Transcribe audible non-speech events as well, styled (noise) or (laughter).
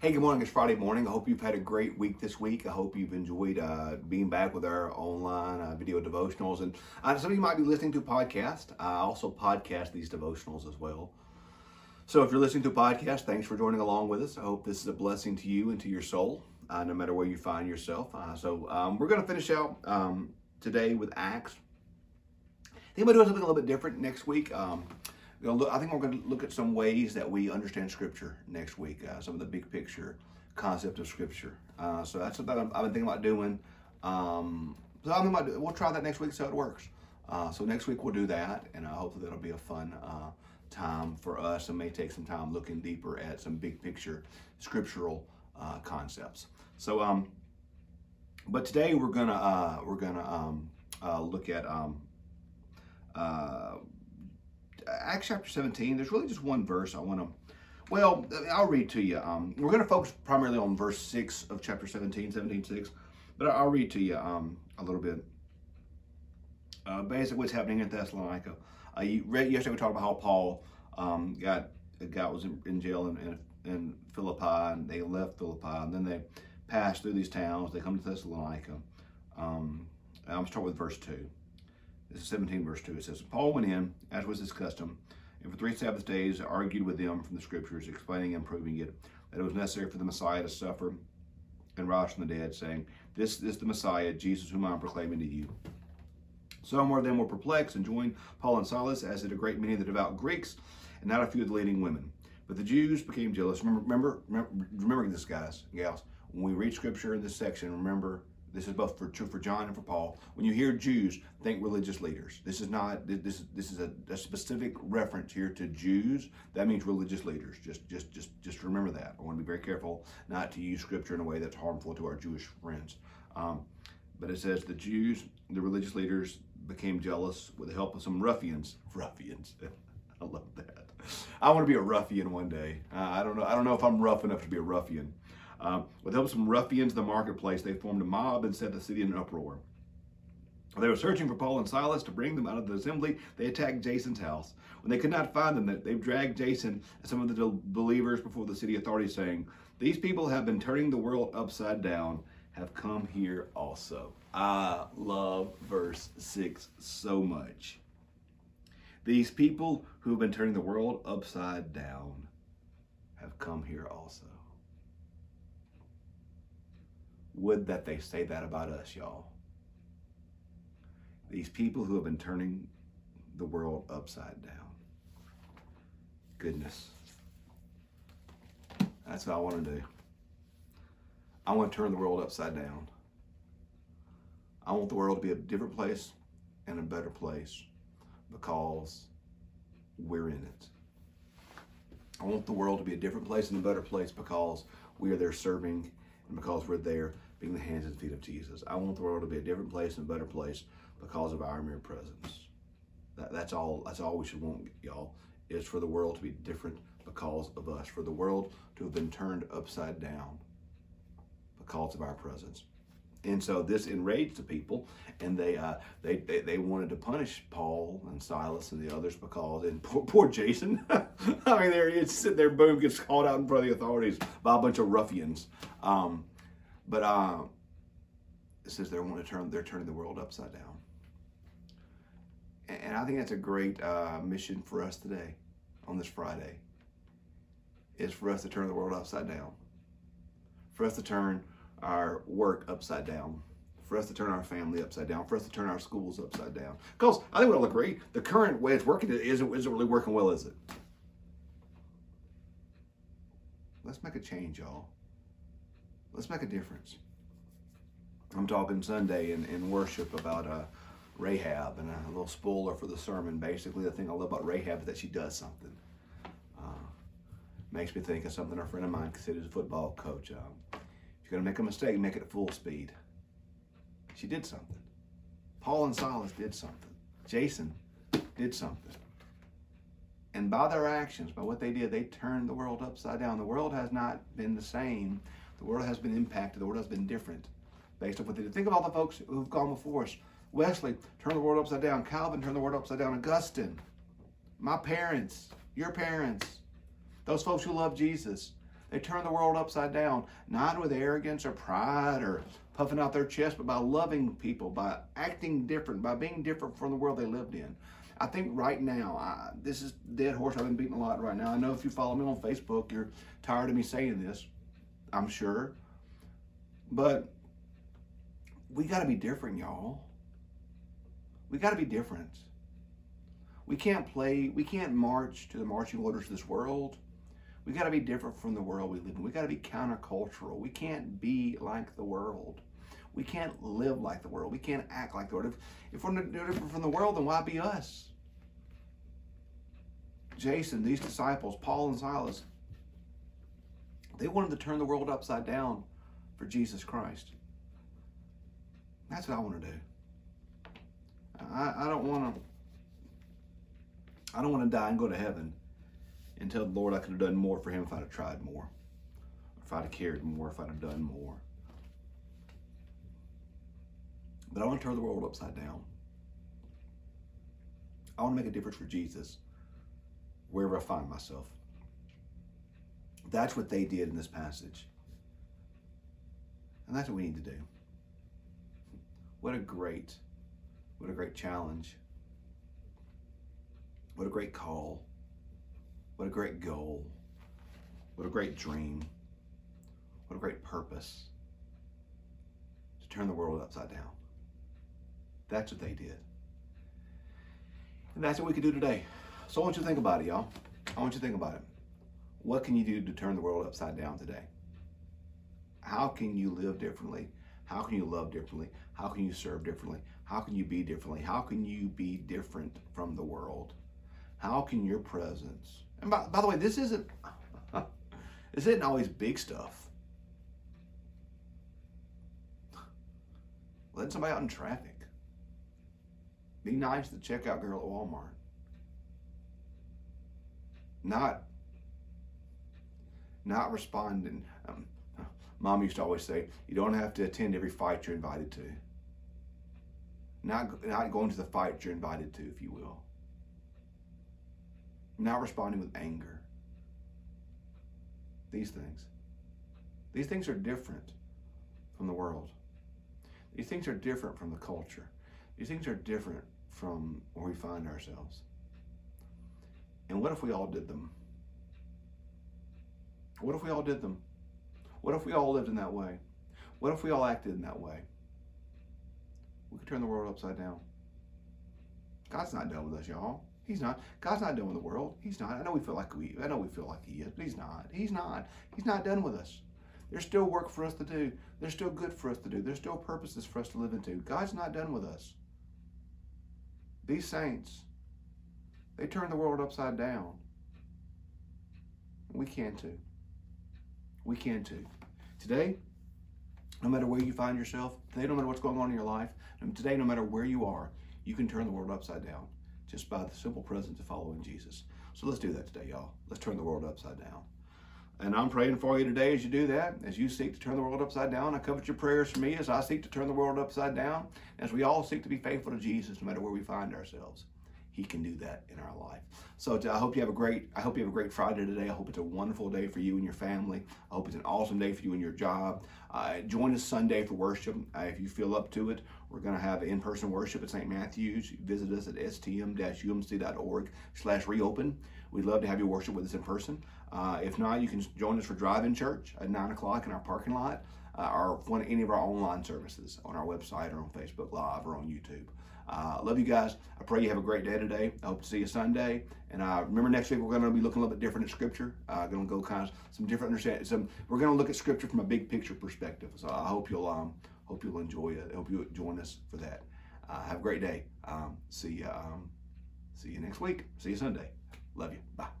Hey, good morning. It's Friday morning. I hope you've had a great week this week. I hope you've enjoyed uh, being back with our online uh, video devotionals. And uh, some of you might be listening to podcast. I also podcast these devotionals as well. So if you're listening to a podcast, thanks for joining along with us. I hope this is a blessing to you and to your soul, uh, no matter where you find yourself. Uh, so um, we're going to finish out um, today with Acts. I think we're doing something a little bit different next week. Um, Look, I think we're going to look at some ways that we understand Scripture next week, uh, some of the big picture concept of Scripture. Uh, so that's what I've been thinking about doing. Um, so I'm about, we'll try that next week, so it works. Uh, so next week we'll do that, and uh, hopefully that'll be a fun uh, time for us, and may take some time looking deeper at some big picture scriptural uh, concepts. So, um, but today we're gonna we're gonna um, look at um, Acts chapter 17, there's really just one verse I want to, well, I'll read to you. Um, we're going to focus primarily on verse 6 of chapter 17, 17, 6, but I'll read to you um, a little bit. Uh, basically, what's happening in Thessalonica. Uh, you read, yesterday we talked about how Paul um, got got was in, in jail in, in, in, Philippi, and they left Philippi, and then they passed through these towns. They come to Thessalonica. Um, I'm going to start with verse 2. This is 17 verse 2. It says, Paul went in, as was his custom, and for three Sabbath days argued with them from the scriptures, explaining and proving it, that it was necessary for the Messiah to suffer and rise from the dead, saying, This is the Messiah, Jesus, whom I am proclaiming to you. Some of them were perplexed and joined Paul and Silas, as did a great many of the devout Greeks, and not a few of the leading women. But the Jews became jealous. Remember, remember, remember this, guys, gals. When we read scripture in this section, remember this is both for true for John and for Paul. When you hear Jews, think religious leaders. This is not this this is a, a, specific reference here to Jews. That means religious leaders. Just just just just remember that. I want to be very careful not to use scripture in a way that's harmful to our Jewish friends. Um, but it says the Jews, the religious leaders, became jealous with the help of some ruffians. Ruffians. (laughs) I love that. I want to be a ruffian one day. Uh, I don't know. I don't know if I'm rough enough to be a ruffian. Uh, with help of some ruffians in the marketplace, they formed a mob and set the city in an uproar. They were searching for Paul and Silas to bring them out of the assembly. They attacked Jason's house. When they could not find them, they dragged Jason and some of the believers before the city authorities, saying, These people have been turning the world upside down, have come here also. I love verse 6 so much. These people who have been turning the world upside down have come here also. Would that they say that about us, y'all. These people who have been turning the world upside down. Goodness. That's what I want to do. I want to turn the world upside down. I want the world to be a different place and a better place because we're in it. I want the world to be a different place and a better place because we are there serving and because we're there being the hands and feet of Jesus. I want the world to be a different place and a better place because of our mere presence. That, that's all. That's all we should want, y'all. Is for the world to be different because of us. For the world to have been turned upside down because of our presence. And so this enraged the people, and they uh, they, they, they wanted to punish Paul and Silas and the others because and poor, poor Jason. (laughs) I mean, there he's sitting there, boom, gets called out in front of the authorities by a bunch of ruffians. Um, but uh, it says they want to turn, they're turning the world upside down. And I think that's a great uh, mission for us today on this Friday. Is for us to turn the world upside down. For us to turn our work upside down. For us to turn our family upside down. For us to turn our schools upside down. Because I think we all agree the current way it's working isn't, isn't really working well, is it? Let's make a change, y'all let's make a difference. I'm talking Sunday in, in worship about uh, Rahab and a little spoiler for the sermon. Basically, the thing I love about Rahab is that she does something. Uh, makes me think of something a friend of mine as a football coach. Um, if you're going to make a mistake, make it at full speed. She did something. Paul and Silas did something. Jason did something. And by their actions, by what they did, they turned the world upside down. The world has not been the same the world has been impacted. The world has been different based on what they did. Think of all the folks who've gone before us. Wesley turned the world upside down. Calvin turned the world upside down. Augustine, my parents, your parents, those folks who love Jesus. They turn the world upside down, not with arrogance or pride or puffing out their chest, but by loving people, by acting different, by being different from the world they lived in. I think right now, I, this is dead horse I've been beating a lot right now. I know if you follow me on Facebook, you're tired of me saying this, I'm sure. But we got to be different, y'all. We got to be different. We can't play, we can't march to the marching orders of this world. We got to be different from the world we live in. We got to be countercultural. We can't be like the world. We can't live like the world. We can't act like the world. If, if we're no different from the world, then why be us? Jason, these disciples, Paul and Silas, they wanted to turn the world upside down for Jesus Christ. That's what I want to do. I, I don't want to. I don't want to die and go to heaven and tell the Lord I could have done more for Him if I'd have tried more, if I'd have cared more, if I'd have done more. But I want to turn the world upside down. I want to make a difference for Jesus wherever I find myself. That's what they did in this passage. And that's what we need to do. What a great, what a great challenge. What a great call. What a great goal. What a great dream. What a great purpose to turn the world upside down. That's what they did. And that's what we can do today. So I want you to think about it, y'all. I want you to think about it. What can you do to turn the world upside down today? How can you live differently? How can you love differently? How can you serve differently? How can you be differently? How can you be different from the world? How can your presence, and by, by the way, this isn't, (laughs) this isn't always big stuff. Let somebody out in traffic. Be nice to the checkout girl at Walmart. Not, not responding. Um, Mom used to always say, you don't have to attend every fight you're invited to. Not, not going to the fight you're invited to, if you will. Not responding with anger. These things. These things are different from the world. These things are different from the culture. These things are different from where we find ourselves. And what if we all did them? What if we all did them? What if we all lived in that way? What if we all acted in that way? We could turn the world upside down. God's not done with us, y'all. He's not. God's not done with the world. He's not. I know we feel like we. I know we feel like He is, but He's not. He's not. He's not done with us. There's still work for us to do. There's still good for us to do. There's still purposes for us to live into. God's not done with us. These saints, they turn the world upside down. We can too. We can too. Today, no matter where you find yourself, today, no matter what's going on in your life, um, today, no matter where you are, you can turn the world upside down just by the simple presence of following Jesus. So let's do that today, y'all. Let's turn the world upside down. And I'm praying for you today as you do that, as you seek to turn the world upside down. I covet your prayers for me as I seek to turn the world upside down, as we all seek to be faithful to Jesus no matter where we find ourselves. He can do that in our life. So I hope you have a great I hope you have a great Friday today. I hope it's a wonderful day for you and your family. I hope it's an awesome day for you and your job. Uh, join us Sunday for worship uh, if you feel up to it. We're going to have in-person worship at St. Matthew's. Visit us at stm-umc.org slash reopen. We'd love to have you worship with us in person. Uh, if not, you can join us for drive-in church at 9 o'clock in our parking lot uh, or one of any of our online services on our website or on Facebook Live or on YouTube. Uh, love you guys. I pray you have a great day today. I hope to see you Sunday. And uh, remember, next week we're going to be looking a little bit different at Scripture. Uh, going to go kind of some different understanding. Some we're going to look at Scripture from a big picture perspective. So I hope you'll um, hope you'll enjoy it. I hope you join us for that. Uh, have a great day. Um, see you. Um, see you next week. See you Sunday. Love you. Bye.